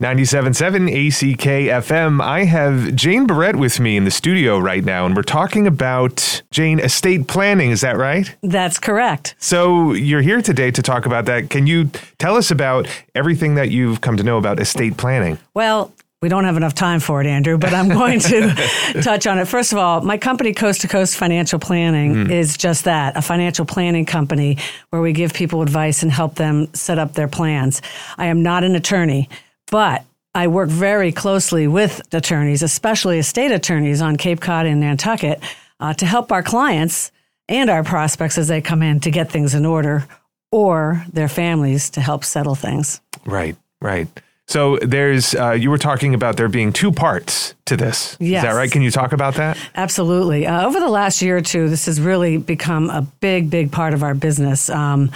97.7 ACK FM. I have Jane Barrett with me in the studio right now, and we're talking about, Jane, estate planning. Is that right? That's correct. So you're here today to talk about that. Can you tell us about everything that you've come to know about estate planning? Well, we don't have enough time for it, Andrew, but I'm going to touch on it. First of all, my company, Coast to Coast Financial Planning, mm. is just that a financial planning company where we give people advice and help them set up their plans. I am not an attorney. But I work very closely with attorneys, especially estate attorneys on Cape Cod and Nantucket, uh, to help our clients and our prospects as they come in to get things in order or their families to help settle things. Right, right. So there's, uh, you were talking about there being two parts to this. Yes. Is that right? Can you talk about that? Absolutely. Uh, over the last year or two, this has really become a big, big part of our business. Um,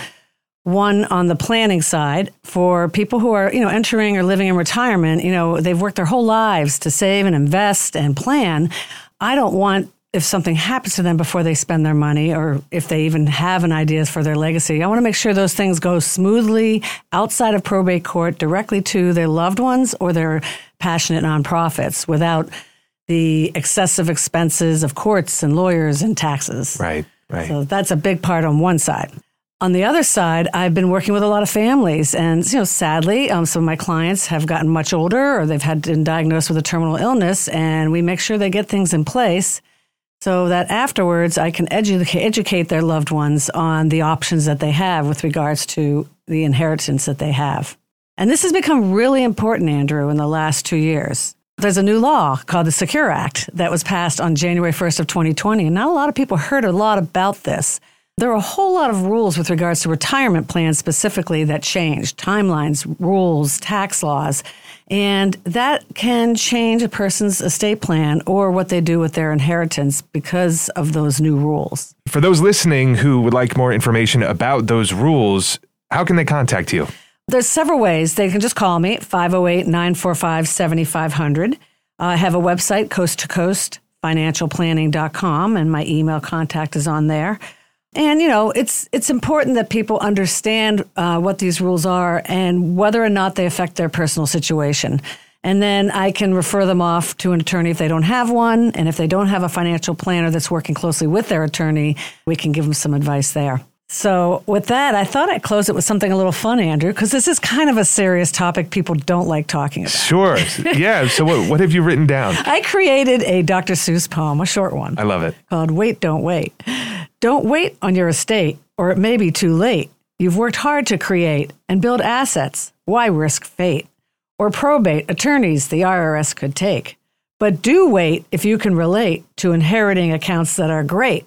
one on the planning side for people who are, you know, entering or living in retirement, you know, they've worked their whole lives to save and invest and plan. I don't want if something happens to them before they spend their money or if they even have an idea for their legacy. I want to make sure those things go smoothly outside of probate court directly to their loved ones or their passionate nonprofits without the excessive expenses of courts and lawyers and taxes. Right, right. So that's a big part on one side. On the other side, I've been working with a lot of families, and you know, sadly, um, some of my clients have gotten much older, or they've had been diagnosed with a terminal illness, and we make sure they get things in place so that afterwards I can educate, educate their loved ones on the options that they have with regards to the inheritance that they have. And this has become really important, Andrew, in the last two years. There's a new law called the Secure Act that was passed on January 1st of 2020, and not a lot of people heard a lot about this. There are a whole lot of rules with regards to retirement plans specifically that change timelines, rules, tax laws, and that can change a person's estate plan or what they do with their inheritance because of those new rules. For those listening who would like more information about those rules, how can they contact you? There's several ways. They can just call me 508 945 7500. Uh, I have a website, coast to coast financialplanning.com, and my email contact is on there. And you know, it's it's important that people understand uh, what these rules are and whether or not they affect their personal situation. And then I can refer them off to an attorney if they don't have one, and if they don't have a financial planner that's working closely with their attorney, we can give them some advice there. So, with that, I thought I'd close it with something a little fun, Andrew, because this is kind of a serious topic people don't like talking about. Sure. Yeah. So, what, what have you written down? I created a Dr. Seuss poem, a short one. I love it. Called Wait, Don't Wait. Don't wait on your estate, or it may be too late. You've worked hard to create and build assets. Why risk fate? Or probate attorneys the IRS could take. But do wait if you can relate to inheriting accounts that are great.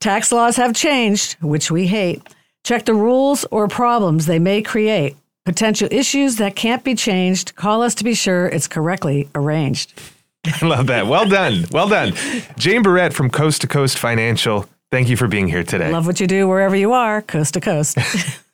Tax laws have changed, which we hate. Check the rules or problems they may create. Potential issues that can't be changed. Call us to be sure it's correctly arranged. I love that. Well done. Well done. Jane Barrett from Coast to Coast Financial. Thank you for being here today. Love what you do wherever you are, coast to coast.